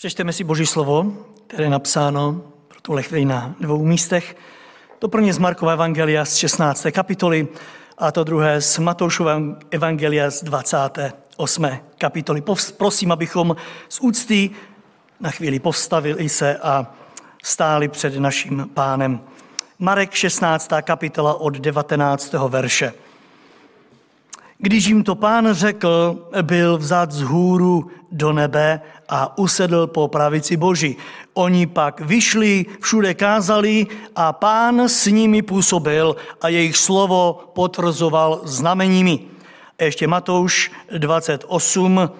Přečteme si Boží slovo, které je napsáno pro tu chvíli na dvou místech. To první z Markova Evangelia z 16. kapitoly a to druhé z Matoušova Evangelia z 28. kapitoly. Prosím, abychom z úcty na chvíli postavili se a stáli před naším pánem. Marek 16. kapitola od 19. verše. Když jim to pán řekl, byl vzat z hůru do nebe a usedl po pravici Boží. Oni pak vyšli, všude kázali a pán s nimi působil a jejich slovo potvrzoval znameními. Ještě Matouš 28,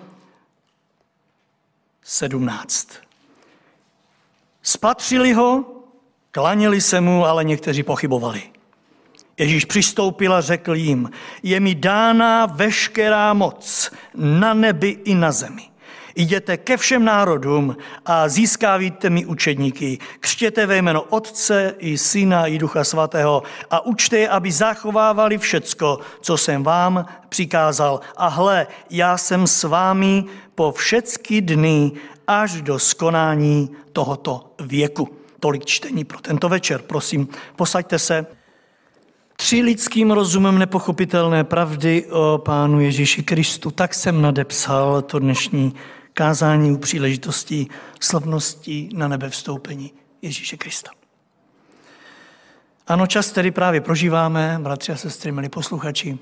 17. Spatřili ho, klaněli se mu, ale někteří pochybovali. Ježíš přistoupil a řekl jim, je mi dána veškerá moc na nebi i na zemi. Jděte ke všem národům a získávíte mi učedníky. Křtěte ve jméno Otce i Syna i Ducha Svatého a učte je, aby zachovávali všecko, co jsem vám přikázal. A hle, já jsem s vámi po všechny dny až do skonání tohoto věku. Tolik čtení pro tento večer. Prosím, posaďte se. Tři lidským rozumem nepochopitelné pravdy o Pánu Ježíši Kristu. Tak jsem nadepsal to dnešní kázání u příležitosti slavnosti na nebe vstoupení Ježíše Krista. Ano, čas, který právě prožíváme, bratři a sestry, milí posluchači,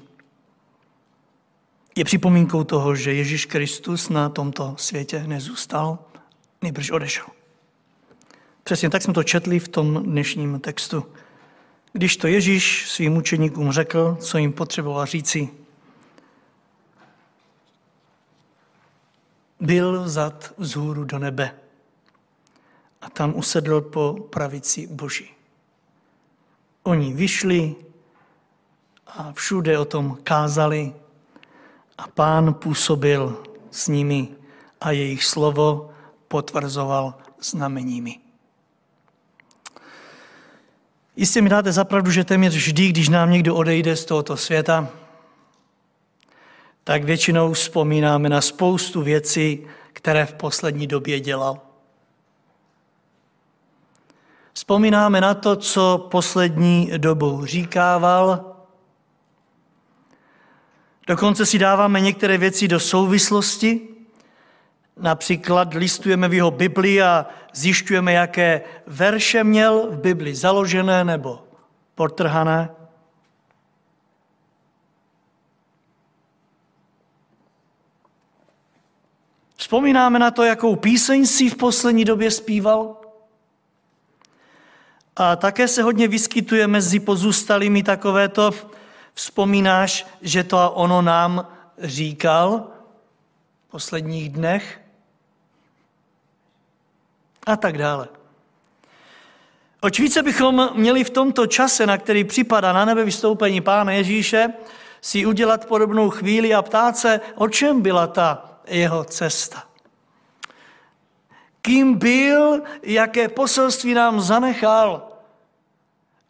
je připomínkou toho, že Ježíš Kristus na tomto světě nezůstal, nejbrž odešel. Přesně tak jsme to četli v tom dnešním textu. Když to Ježíš svým učeníkům řekl, co jim potřeboval říci, byl vzat vzhůru do nebe a tam usedl po pravici Boží. Oni vyšli a všude o tom kázali a pán působil s nimi a jejich slovo potvrzoval znameními. Jistě mi dáte zapravdu, že téměř vždy, když nám někdo odejde z tohoto světa, tak většinou vzpomínáme na spoustu věcí, které v poslední době dělal. Vzpomínáme na to, co poslední dobou říkával. Dokonce si dáváme některé věci do souvislosti. Například listujeme v jeho Bibli a zjišťujeme, jaké verše měl v Bibli založené nebo potrhané. Vzpomínáme na to, jakou píseň si v poslední době zpíval? A také se hodně vyskytuje mezi pozůstalými takovéto, vzpomínáš, že to ono nám říkal v posledních dnech? A tak dále. Oč více bychom měli v tomto čase, na který připadá na nebe vystoupení Pána Ježíše, si udělat podobnou chvíli a ptát se, o čem byla ta jeho cesta. Kým byl, jaké poselství nám zanechal.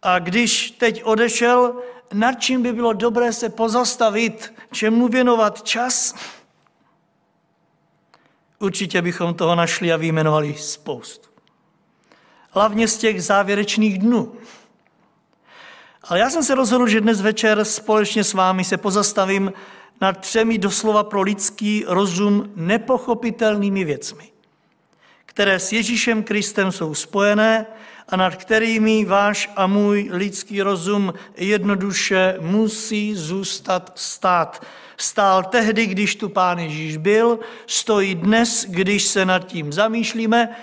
A když teď odešel, nad čím by bylo dobré se pozastavit, čemu věnovat čas? Určitě bychom toho našli a vyjmenovali spoustu. Hlavně z těch závěrečných dnů. Ale já jsem se rozhodl, že dnes večer společně s vámi se pozastavím nad třemi doslova pro lidský rozum nepochopitelnými věcmi, které s Ježíšem Kristem jsou spojené a nad kterými váš a můj lidský rozum jednoduše musí zůstat stát. Stál tehdy, když tu Pán Ježíš byl, stojí dnes, když se nad tím zamýšlíme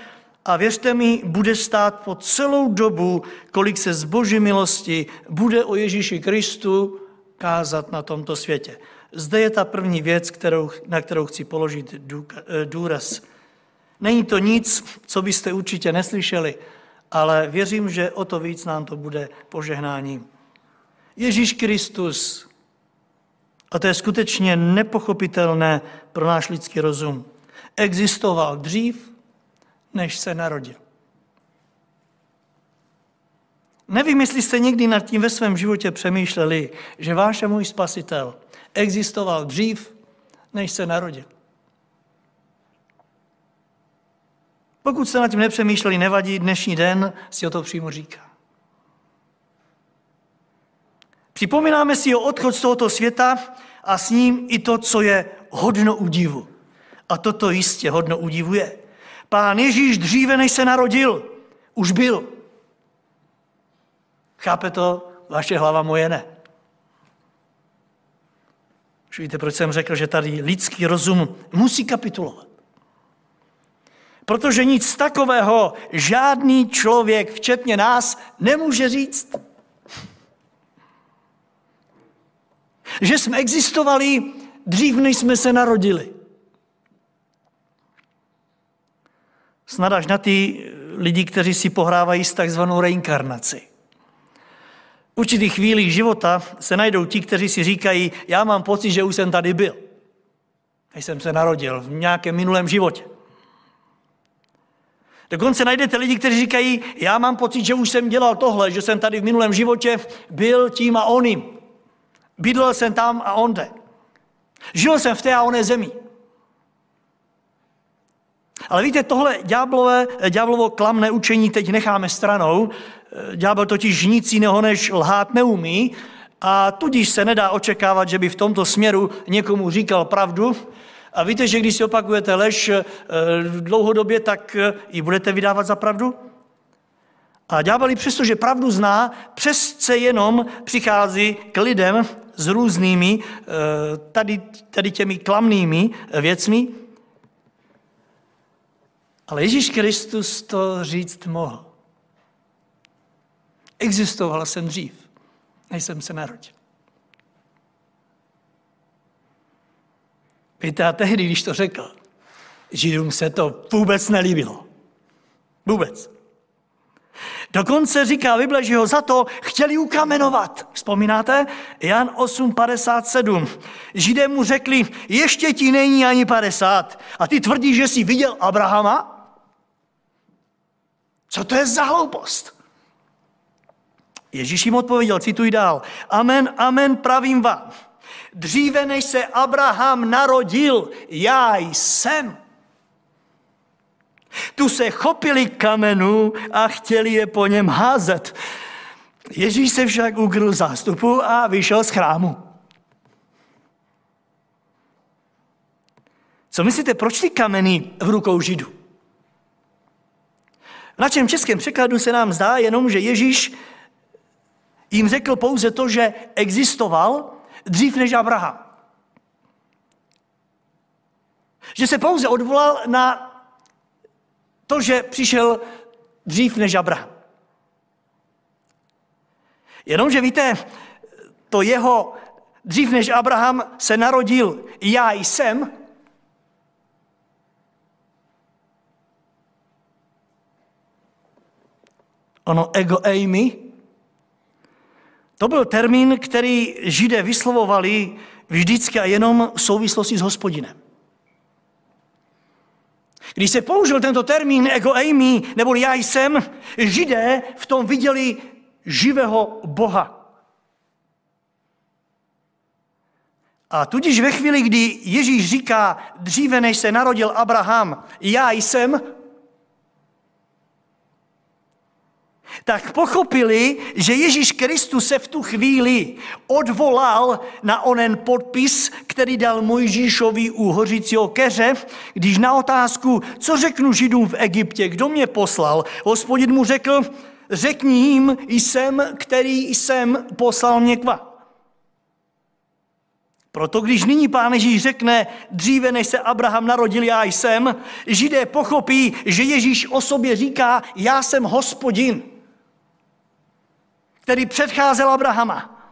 a věřte mi, bude stát po celou dobu, kolik se z boží milosti bude o Ježíši Kristu kázat na tomto světě. Zde je ta první věc, kterou, na kterou chci položit eh, důraz. Není to nic, co byste určitě neslyšeli, ale věřím, že o to víc nám to bude požehnáním. Ježíš Kristus, a to je skutečně nepochopitelné pro náš lidský rozum, existoval dřív, než se narodil. Nevím, jestli jste někdy nad tím ve svém životě přemýšleli, že váš a můj spasitel existoval dřív, než se narodil. Pokud jste nad tím nepřemýšleli, nevadí, dnešní den si o to přímo říká. Připomínáme si o odchod z tohoto světa a s ním i to, co je hodno údivu. A toto jistě hodno údivu je. Pán Ježíš dříve, než se narodil, už byl. Chápe to vaše hlava, moje ne. Už víte, proč jsem řekl, že tady lidský rozum musí kapitulovat. Protože nic takového žádný člověk, včetně nás, nemůže říct. Že jsme existovali dřív, než jsme se narodili. Snad až na ty lidi, kteří si pohrávají s takzvanou reinkarnací. V určitých chvílích života se najdou ti, kteří si říkají, já mám pocit, že už jsem tady byl. Když jsem se narodil v nějakém minulém životě. Dokonce najdete lidi, kteří říkají, já mám pocit, že už jsem dělal tohle, že jsem tady v minulém životě byl tím a oným. Bydlel jsem tam a onde. Žil jsem v té a oné zemi. Ale víte, tohle ďáblové, ďáblovo klamné učení teď necháme stranou. Ďábel totiž nic jiného než lhát neumí a tudíž se nedá očekávat, že by v tomto směru někomu říkal pravdu. A víte, že když si opakujete lež eh, dlouhodobě, tak eh, ji budete vydávat za pravdu? A ďábel, přestože pravdu zná, přesce jenom přichází k lidem s různými eh, tady, tady těmi klamnými věcmi, ale Ježíš Kristus to říct mohl. Existoval jsem dřív, než jsem se narodil. Víte, a tehdy, když to řekl, Židům se to vůbec nelíbilo. Vůbec. Dokonce říká Bible, že ho za to chtěli ukamenovat. Vzpomínáte? Jan 8.57. Židé mu řekli, ještě ti není ani 50. A ty tvrdíš, že jsi viděl Abrahama? Co to je za hloupost? Ježíš jim odpověděl, cituji dál. Amen, amen, pravím vám. Dříve než se Abraham narodil, já jsem. Tu se chopili kamenů a chtěli je po něm házet. Ježíš se však ukryl zástupu a vyšel z chrámu. Co myslíte, proč ty kameny v rukou Židu? V našem českém překladu se nám zdá jenom, že Ježíš jim řekl pouze to, že existoval dřív než Abraham. Že se pouze odvolal na to, že přišel dřív než Abraham. Jenomže víte, to jeho dřív než Abraham se narodil já jsem, ono ego eimi, to byl termín, který židé vyslovovali vždycky a jenom v souvislosti s hospodinem. Když se použil tento termín ego eimi, nebo já jsem, židé v tom viděli živého Boha. A tudíž ve chvíli, kdy Ježíš říká, dříve než se narodil Abraham, já jsem, tak pochopili, že Ježíš Kristus se v tu chvíli odvolal na onen podpis, který dal Mojžíšovi u hořícího keře, když na otázku, co řeknu Židům v Egyptě, kdo mě poslal, hospodin mu řekl, řekni jim, jsem, který jsem, poslal mě k vám. Proto když nyní pán Ježíš řekne, dříve než se Abraham narodil, já jsem, židé pochopí, že Ježíš o sobě říká, já jsem hospodin který předcházel Abrahama.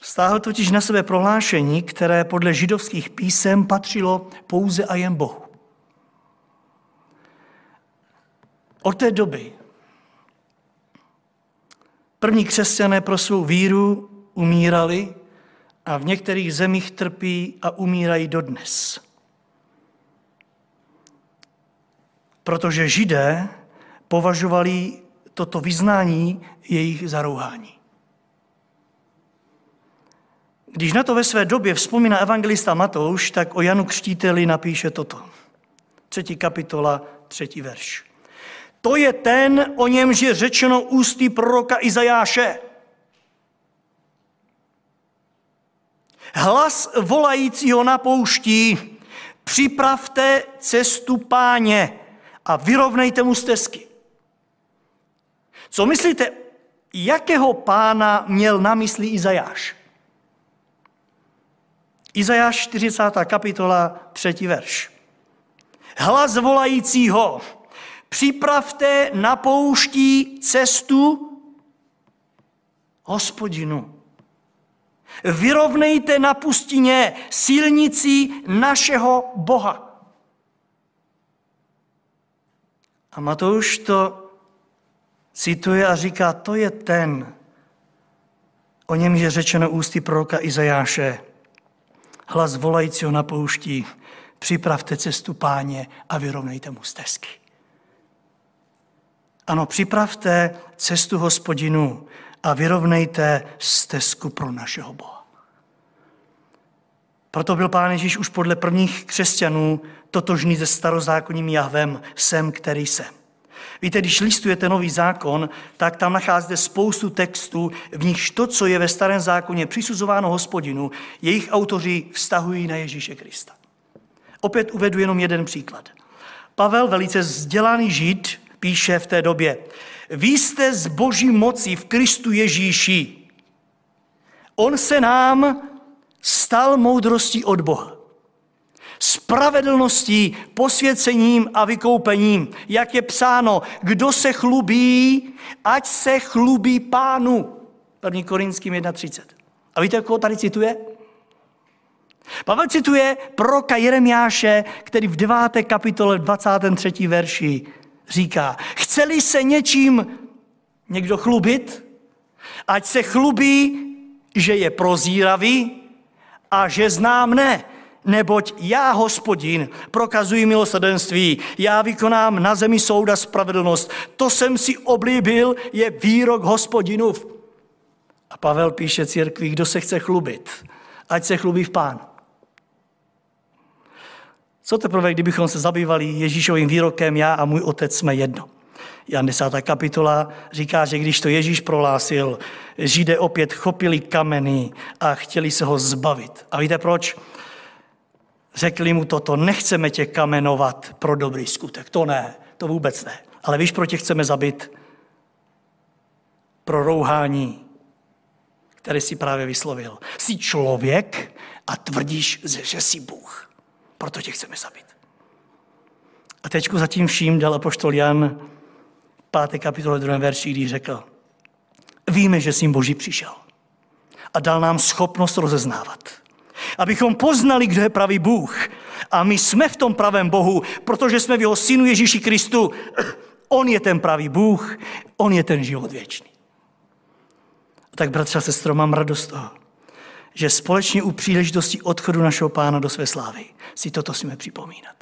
Stáhl totiž na sebe prohlášení, které podle židovských písem patřilo pouze a jen Bohu. Od té doby první křesťané pro svou víru umírali a v některých zemích trpí a umírají dodnes. Protože židé považovali toto vyznání jejich zarouhání. Když na to ve své době vzpomíná evangelista Matouš, tak o Janu Křtíteli napíše toto. třetí kapitola, třetí verš. To je ten, o němž je řečeno ústy proroka Izajáše. Hlas volajícího na pouští, připravte cestu páně a vyrovnejte mu stezky. Co myslíte, jakého pána měl na mysli Izajáš? Izajáš 40. kapitola, 3. verš. Hlas volajícího, připravte na pouští cestu hospodinu. Vyrovnejte na pustině silnici našeho Boha. A Matouš to cituje a říká, to je ten, o něm je řečeno ústy proroka Izajáše. Hlas volajícího na pouští, připravte cestu páně a vyrovnejte mu stezky. Ano, připravte cestu hospodinu a vyrovnejte stezku pro našeho Boha. Proto byl Pán Ježíš už podle prvních křesťanů totožný se starozákonním Jahvem, jsem, který jsem. Víte, když listujete nový zákon, tak tam nacházíte spoustu textů, v nichž to, co je ve starém zákoně přisuzováno hospodinu, jejich autoři vztahují na Ježíše Krista. Opět uvedu jenom jeden příklad. Pavel, velice vzdělaný žid, píše v té době, vy jste z boží moci v Kristu Ježíši. On se nám stal moudrostí od Boha. Spravedlností, posvěcením a vykoupením. Jak je psáno, kdo se chlubí, ať se chlubí pánu. 1. Korinským 1.30. A víte, koho tady cituje? Pavel cituje proroka Jeremiáše, který v 9. kapitole 23. verši říká, chceli se něčím někdo chlubit, ať se chlubí, že je prozíravý a že znám ne, neboť já, hospodin, prokazuji milosrdenství, já vykonám na zemi souda spravedlnost. To jsem si oblíbil, je výrok hospodinův. A Pavel píše církvi, kdo se chce chlubit, ať se chlubí v pánu. Co teprve, kdybychom se zabývali Ježíšovým výrokem, já a můj otec jsme jedno. Jan 10. kapitola říká, že když to Ježíš prohlásil, Židé opět chopili kameny a chtěli se ho zbavit. A víte proč? Řekli mu toto, nechceme tě kamenovat pro dobrý skutek. To ne, to vůbec ne. Ale víš, proč tě chceme zabít? Pro rouhání, které si právě vyslovil. Jsi člověk a tvrdíš, že jsi Bůh. Proto tě chceme zabít. A teď zatím vším dal apoštol Jan 5. kapitole 2. verši, když řekl, víme, že syn Boží přišel a dal nám schopnost rozeznávat. Abychom poznali, kdo je pravý Bůh. A my jsme v tom pravém Bohu, protože jsme v jeho synu Ježíši Kristu. On je ten pravý Bůh, on je ten život věčný. A tak, bratře a sestro, mám radost toho, že společně u příležitosti odchodu našeho pána do své slávy si toto musíme připomínat.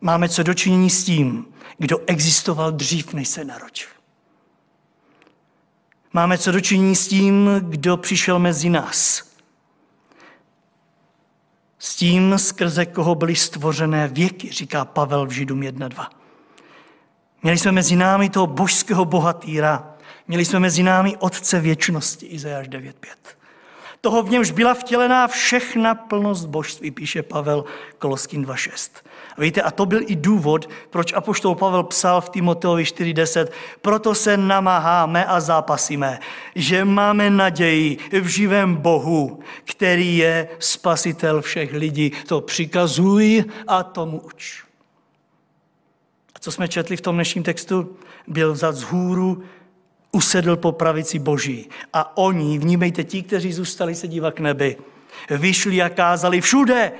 Máme co dočinění s tím, kdo existoval dřív, než se narodil. Máme co dočinění s tím, kdo přišel mezi nás. S tím, skrze koho byly stvořené věky, říká Pavel v Židům 1.2. Měli jsme mezi námi toho božského bohatýra, Měli jsme mezi námi Otce věčnosti, Izajáš 9.5. Toho v němž byla vtělená všechna plnost božství, píše Pavel Koloským 2.6. A víte, a to byl i důvod, proč apoštol Pavel psal v Timoteovi 4.10, proto se namáháme a zápasíme, že máme naději v živém Bohu, který je spasitel všech lidí. To přikazuj a tomu uč. A co jsme četli v tom dnešním textu? Byl vzat z hůru usedl po pravici Boží. A oni, vnímejte, ti, kteří zůstali se dívat k nebi, vyšli a kázali všude.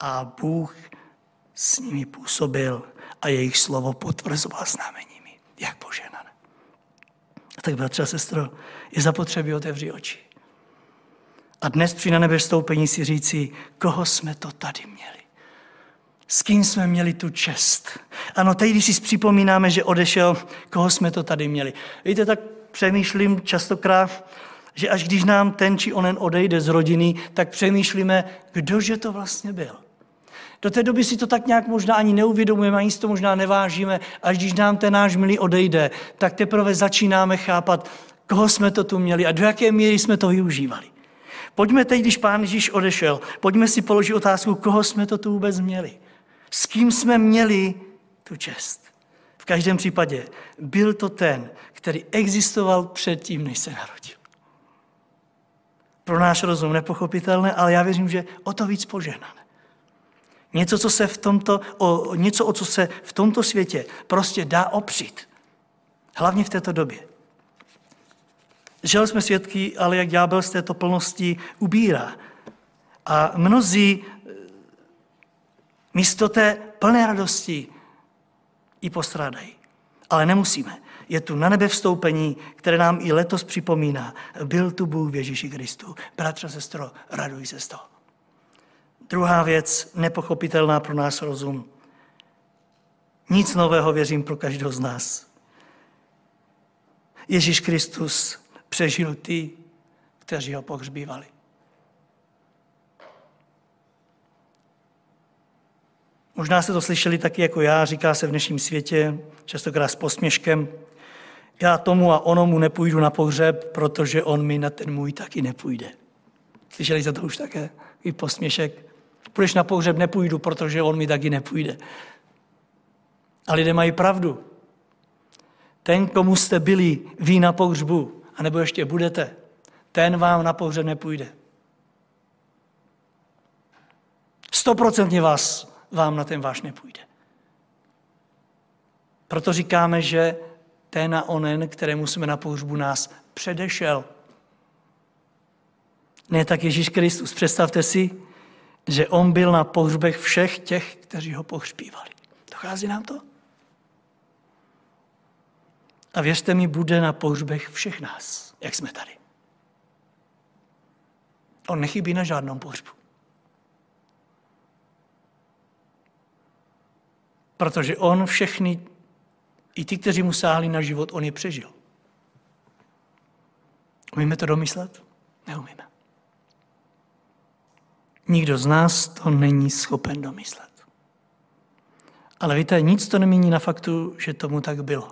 A Bůh s nimi působil a jejich slovo potvrzoval znameními. Jak poženané. A tak, bratře a sestro, je zapotřebí otevřít oči. A dnes při na nebe vstoupení si říci, koho jsme to tady měli s kým jsme měli tu čest. Ano, teď, když si připomínáme, že odešel, koho jsme to tady měli. Víte, tak přemýšlím častokrát, že až když nám ten či onen odejde z rodiny, tak přemýšlíme, kdože to vlastně byl. Do té doby si to tak nějak možná ani neuvědomujeme, ani si to možná nevážíme. Až když nám ten náš milý odejde, tak teprve začínáme chápat, koho jsme to tu měli a do jaké míry jsme to využívali. Pojďme teď, když pán Ježíš odešel, pojďme si položit otázku, koho jsme to tu vůbec měli. S kým jsme měli tu čest. V každém případě byl to ten, který existoval předtím, než se narodil. Pro náš rozum nepochopitelné, ale já věřím, že o to víc požehnané. Něco, co se v tomto, o, něco, o co se v tomto světě prostě dá opřít. Hlavně v této době. Žel jsme svědky, ale jak ďábel z této plnosti ubírá. A mnozí místo té plné radosti i postrádají. Ale nemusíme. Je tu na nebe vstoupení, které nám i letos připomíná. Byl tu Bůh v Ježíši Kristu. Bratře, sestro, raduj se z toho. Druhá věc, nepochopitelná pro nás rozum. Nic nového věřím pro každého z nás. Ježíš Kristus přežil ty, kteří ho pohřbívali. Možná jste to slyšeli taky jako já, říká se v dnešním světě, častokrát s posměškem. Já tomu a onomu nepůjdu na pohřeb, protože on mi na ten můj taky nepůjde. Slyšeli jste to už také? I posměšek. Půjdeš na pohřeb, nepůjdu, protože on mi taky nepůjde. A lidé mají pravdu. Ten, komu jste byli ví na pohřbu, anebo ještě budete, ten vám na pohřeb nepůjde. Stoprocentně vás, vám na ten váš nepůjde. Proto říkáme, že ten a onen, kterému jsme na pohřbu nás předešel. Ne tak Ježíš Kristus. Představte si, že on byl na pohřbech všech těch, kteří ho pohřbívali. Dochází nám to? A věřte mi, bude na pohřbech všech nás, jak jsme tady. On nechybí na žádnou pohřbu. Protože on všechny, i ty, kteří mu sáhli na život, on je přežil. Umíme to domyslet? Neumíme. Nikdo z nás to není schopen domyslet. Ale víte, nic to nemění na faktu, že tomu tak bylo.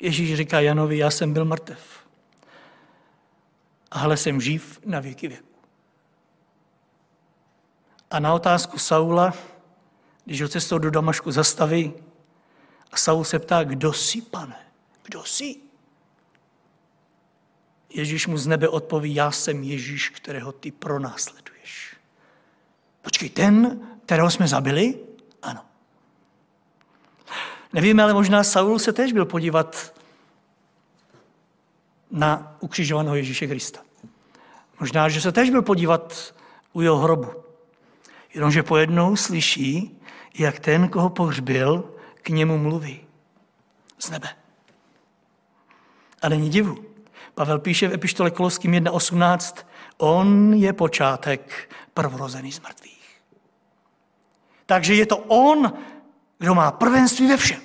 Ježíš říká Janovi, já jsem byl mrtev. Ale jsem živ na věky věku. A na otázku Saula, když ho cestou do Damašku zastaví, a Saul se ptá, kdo jsi, pane? Kdo jsi? Ježíš mu z nebe odpoví, já jsem Ježíš, kterého ty pronásleduješ. Počkej, ten, kterého jsme zabili? Ano. Nevíme, ale možná Saul se tež byl podívat na ukřižovaného Ježíše Krista. Možná, že se tež byl podívat u jeho hrobu. Jenomže pojednou slyší, jak ten, koho pohřbil, k němu mluví. Z nebe. A není divu. Pavel píše v epištole Koloským 1.18, on je počátek prvorozený z mrtvých. Takže je to on, kdo má prvenství ve všem.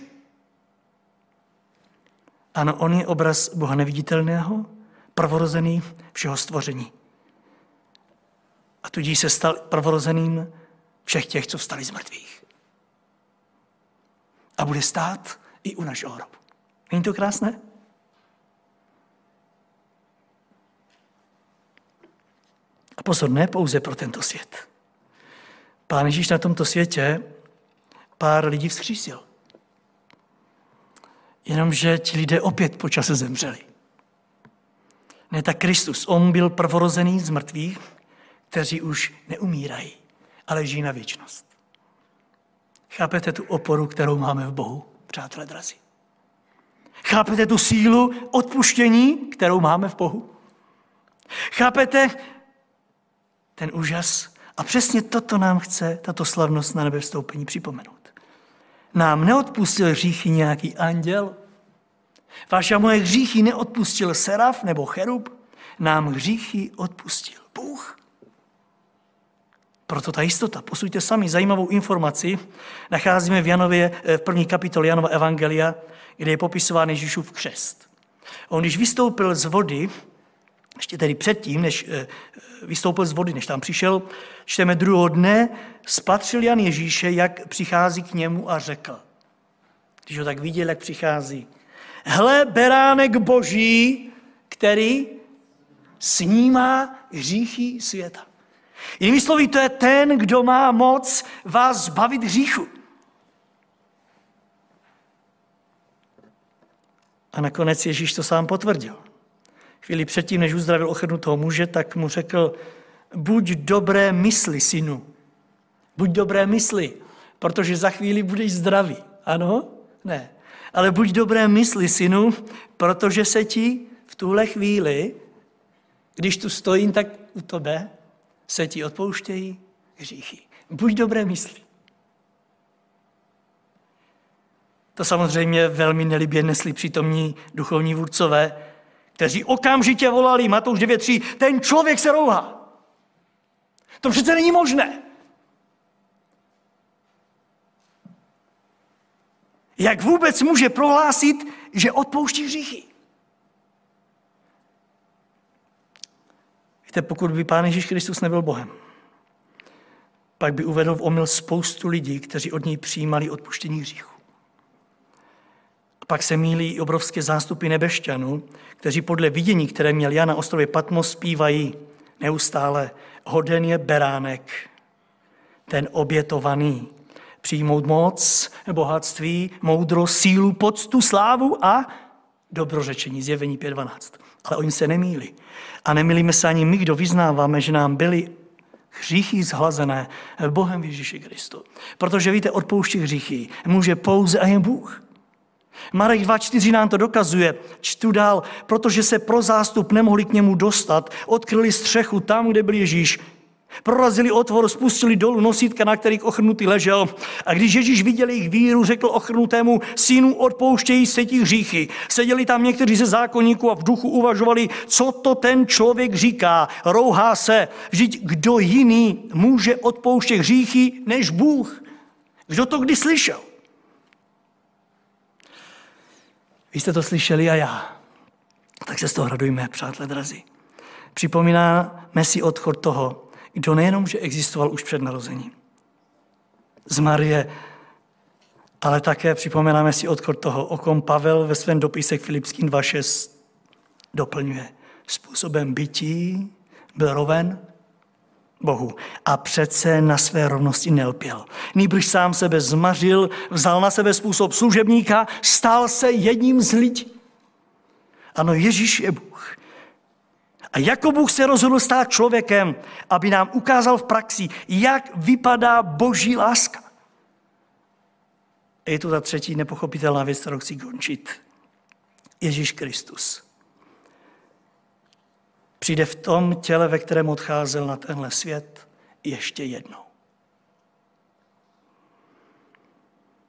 Ano, on je obraz Boha neviditelného, prvorozený všeho stvoření. A tudíž se stal prvorozeným všech těch, co vstali z mrtvých. A bude stát i u našeho hrobu. Není to krásné? A pozor, ne pouze pro tento svět. Pán Ježíš na tomto světě pár lidí vzkřísil. Jenomže ti lidé opět po čase zemřeli. Ne tak Kristus, on byl prvorozený z mrtvých, kteří už neumírají, ale žijí na věčnost. Chápete tu oporu, kterou máme v Bohu, přátelé drazí? Chápete tu sílu odpuštění, kterou máme v Bohu? Chápete ten úžas? A přesně toto nám chce tato slavnost na nebe vstoupení připomenout nám neodpustil hříchy nějaký anděl, vaše moje hříchy neodpustil seraf nebo cherub, nám hříchy odpustil Bůh. Proto ta jistota. Posuďte sami zajímavou informaci. Nacházíme v Janově, eh, v první kapitole Janova Evangelia, kde je popisován Ježíšův křest. On, když vystoupil z vody, ještě tedy předtím, než eh, vystoupil z vody, než tam přišel, čteme druhého dne, spatřil Jan Ježíše, jak přichází k němu a řekl, když ho tak viděl, jak přichází, hle, beránek boží, který snímá hříchy světa. Jinými slovy, to je ten, kdo má moc vás zbavit hříchu. A nakonec Ježíš to sám potvrdil. Chvíli předtím, než uzdravil ochrnutého muže, tak mu řekl, buď dobré mysli, synu. Buď dobré mysli, protože za chvíli budeš zdravý. Ano? Ne. Ale buď dobré mysli, synu, protože se ti v tuhle chvíli, když tu stojím, tak u tebe se ti odpouštějí hříchy. Buď dobré mysli. To samozřejmě velmi nelibě nesli přítomní duchovní vůdcové, kteří okamžitě volali Matouš 9.3, ten člověk se rouhá. To přece není možné. Jak vůbec může prohlásit, že odpouští hříchy? Víte, pokud by Pán Ježíš Kristus nebyl Bohem, pak by uvedl v omyl spoustu lidí, kteří od něj přijímali odpuštění hříchu. A pak se mílí i obrovské zástupy nebešťanů, kteří podle vidění, které měl Jan na ostrově Patmos, zpívají neustále hoden je beránek, ten obětovaný, přijmout moc, bohatství, moudrost, sílu, poctu, slávu a dobrořečení, zjevení 5.12. Ale oni se nemýli. A nemýlíme se ani my, kdo vyznáváme, že nám byly hříchy zhlazené Bohem Ježíši Kristu. Protože víte, odpouštět hříchy může pouze a jen Bůh. Marek 2.4 nám to dokazuje. Čtu dál, protože se pro zástup nemohli k němu dostat, odkryli střechu tam, kde byl Ježíš. Prorazili otvor, spustili dolů nosítka, na kterých ochrnutý ležel. A když Ježíš viděl jejich víru, řekl ochrnutému, synu, odpouštějí se ti hříchy. Seděli tam někteří ze zákonníků a v duchu uvažovali, co to ten člověk říká. Rouhá se. Vždyť kdo jiný může odpouštět hříchy než Bůh? Kdo to kdy slyšel? Vy jste to slyšeli a já. Tak se z toho radujme, přátelé drazí. Připomínáme si odchod toho, kdo nejenom, že existoval už před narozením z Marie, ale také připomínáme si odchod toho, o kom Pavel ve svém dopise k Filipským 2.6 doplňuje. Způsobem bytí byl roven Bohu a přece na své rovnosti nelpěl. Nýbrž sám sebe zmařil, vzal na sebe způsob služebníka, stal se jedním z lidí. Ano, Ježíš je Bůh. A jako Bůh se rozhodl stát člověkem, aby nám ukázal v praxi, jak vypadá boží láska. Je tu ta třetí nepochopitelná věc, kterou chci končit. Ježíš Kristus přijde v tom těle, ve kterém odcházel na tenhle svět, ještě jednou.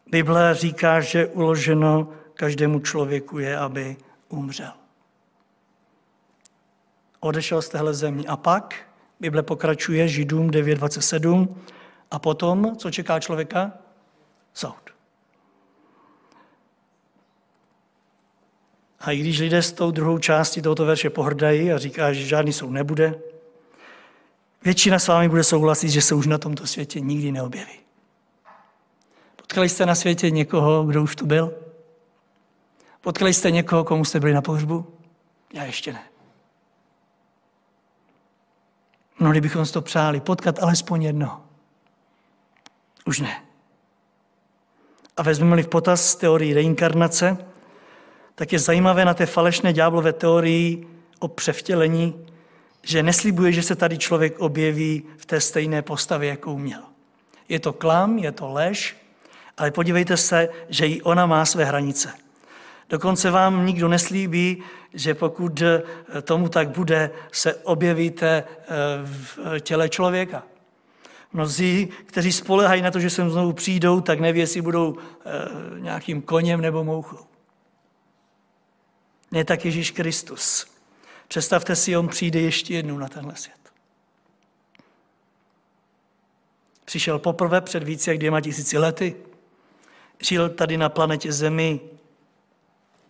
Bible říká, že uloženo každému člověku je, aby umřel. Odešel z téhle země. A pak Bible pokračuje Židům 9.27 a potom, co čeká člověka? Soud. A i když lidé s tou druhou částí tohoto verše pohrdají a říká, že žádný soud nebude, většina s vámi bude souhlasit, že se už na tomto světě nikdy neobjeví. Potkali jste na světě někoho, kdo už tu byl? Potkali jste někoho, komu jste byli na pohřbu? Já ještě ne. Mnohdy bychom si to přáli, potkat alespoň jedno. Už ne. A vezmeme-li v potaz teorii reinkarnace, tak je zajímavé na té falešné ďáblové teorii o převtělení, že neslibuje, že se tady člověk objeví v té stejné postavě, jakou měl. Je to klam, je to lež, ale podívejte se, že i ona má své hranice. Dokonce vám nikdo neslíbí, že pokud tomu tak bude, se objevíte eh, v těle člověka. Mnozí, kteří spolehají na to, že sem znovu přijdou, tak neví, jestli budou eh, nějakým koněm nebo mouchou ne tak Ježíš Kristus. Představte si, on přijde ještě jednou na tenhle svět. Přišel poprvé před více jak dvěma tisíci lety. Žil tady na planetě Zemi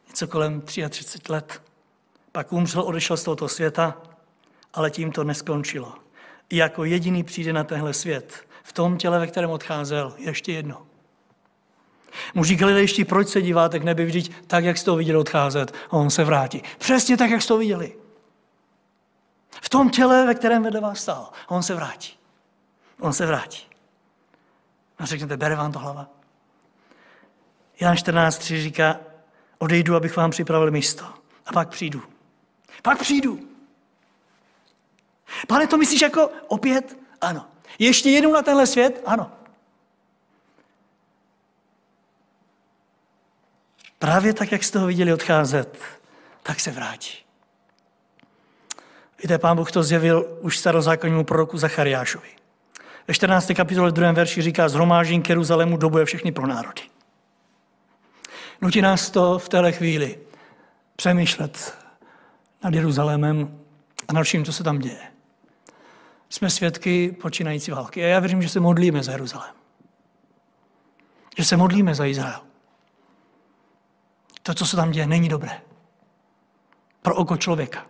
něco kolem 33 let. Pak umřel, odešel z tohoto světa, ale tím to neskončilo. I jako jediný přijde na tenhle svět, v tom těle, ve kterém odcházel, ještě jedno. Muži galilejští, proč se díváte k nebi vždyť tak, jak jste to viděli odcházet? A on se vrátí. Přesně tak, jak jste to viděli. V tom těle, ve kterém vedle vás stál. A on se vrátí. On se vrátí. A řeknete, bere vám to hlava? Jan 14.3 říká, odejdu, abych vám připravil místo. A pak přijdu. Pak přijdu. Pane, to myslíš jako opět? Ano. Ještě jednou na tenhle svět? Ano. Právě tak, jak jste ho viděli odcházet, tak se vrátí. Víte, pán Bůh to zjevil už starozákonnímu proroku Zachariášovi. Ve 14. kapitole v 2. verši říká, zhromáždění k Jeruzalému dobuje všechny pro národy. Nutí nás to v téhle chvíli přemýšlet nad Jeruzalémem a nad vším, co se tam děje. Jsme svědky počínající války a já věřím, že se modlíme za Jeruzalém. Že se modlíme za Izrael. To, co se tam děje, není dobré. Pro oko člověka.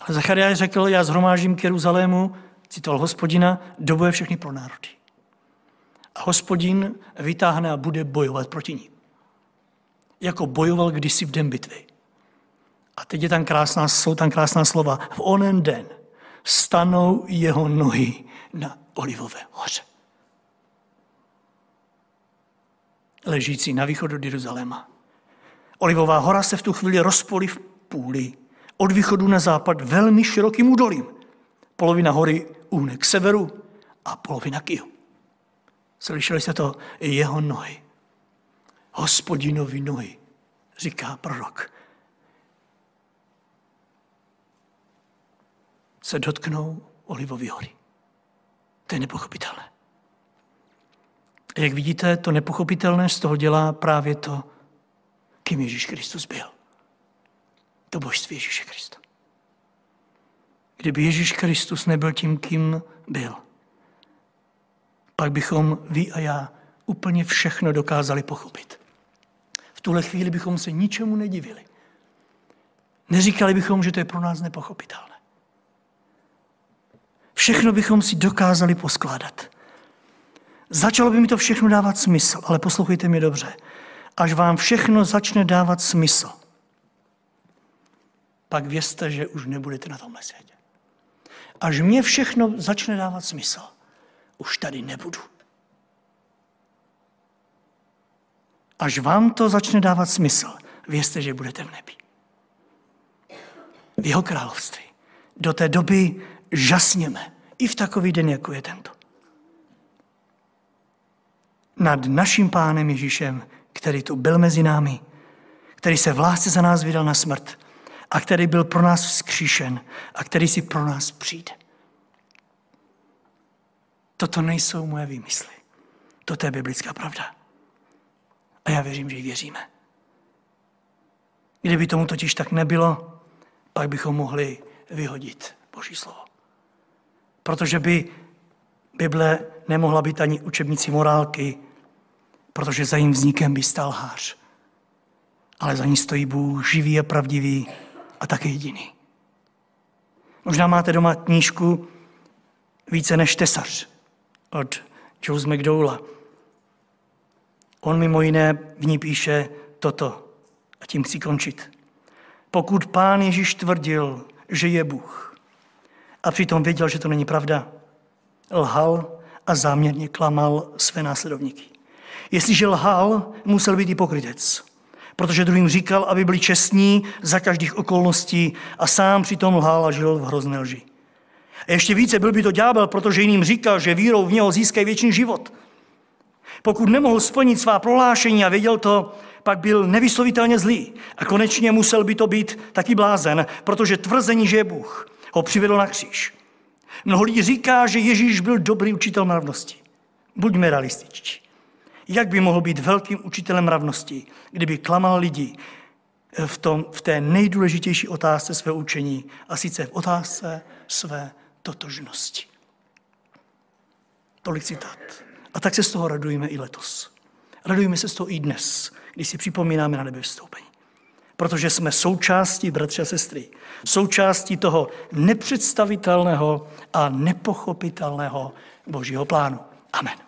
Ale Zachariáš řekl, já zhromážím k Jeruzalému, citoval hospodina, dobuje všechny pro národy. A hospodin vytáhne a bude bojovat proti ní. Jako bojoval kdysi v den bitvy. A teď je tam krásná, jsou tam krásná slova. V onen den stanou jeho nohy na Olivové hoře. Ležící na východ od Jeruzaléma. Olivová hora se v tu chvíli rozpolí v půli od východu na západ velmi širokým údolím. Polovina hory úhne k severu a polovina k jihu. Slyšeli jste to? Jeho nohy. Hospodinovi nohy, říká prorok. Se dotknou olivový hory. To je nepochopitelné. A jak vidíte, to nepochopitelné z toho dělá právě to, kým Ježíš Kristus byl to božství Ježíše Krista. Kdyby Ježíš Kristus nebyl tím, kým byl, pak bychom vy a já úplně všechno dokázali pochopit. Tuhle chvíli bychom se ničemu nedivili. Neříkali bychom, že to je pro nás nepochopitelné. Všechno bychom si dokázali poskládat. Začalo by mi to všechno dávat smysl, ale poslouchejte mě dobře. Až vám všechno začne dávat smysl, pak vězte, že už nebudete na tomhle světě. Až mě všechno začne dávat smysl, už tady nebudu. Až vám to začne dávat smysl, vězte, že budete v nebi. V jeho království. Do té doby žasněme. I v takový den, jako je tento. Nad naším pánem Ježíšem, který tu byl mezi námi, který se v lásce za nás vydal na smrt, a který byl pro nás vzkříšen a který si pro nás přijde. Toto nejsou moje výmysly. Toto je biblická pravda. A já věřím, že ji věříme. Kdyby tomu totiž tak nebylo, pak bychom mohli vyhodit Boží slovo. Protože by Bible nemohla být ani učebnicí morálky, protože za jím vznikem by stál hář. Ale za ní stojí Bůh živý a pravdivý, a také jediný. Možná máte doma knížku Více než tesař od Jules McDowella. On mimo jiné v ní píše toto, a tím chci končit. Pokud pán Ježíš tvrdil, že je Bůh, a přitom věděl, že to není pravda, lhal a záměrně klamal své následovníky. Jestliže lhal, musel být i pokrytec protože druhým říkal, aby byli čestní za každých okolností a sám přitom lhal a žil v hrozné lži. A ještě více byl by to ďábel, protože jiným říkal, že vírou v něho získají věčný život. Pokud nemohl splnit svá prohlášení a věděl to, pak byl nevyslovitelně zlý. A konečně musel by to být taky blázen, protože tvrzení, že je Bůh, ho přivedl na kříž. Mnoho lidí říká, že Ježíš byl dobrý učitel mravnosti. Buďme realističtí. Jak by mohl být velkým učitelem mravnosti, kdyby klamal lidi v, tom, v té nejdůležitější otázce své učení, a sice v otázce své totožnosti. Tolik citát. A tak se z toho radujeme i letos. Radujeme se z toho i dnes, když si připomínáme na nebe vstoupení. Protože jsme součástí, bratře a sestry, součástí toho nepředstavitelného a nepochopitelného božího plánu. Amen.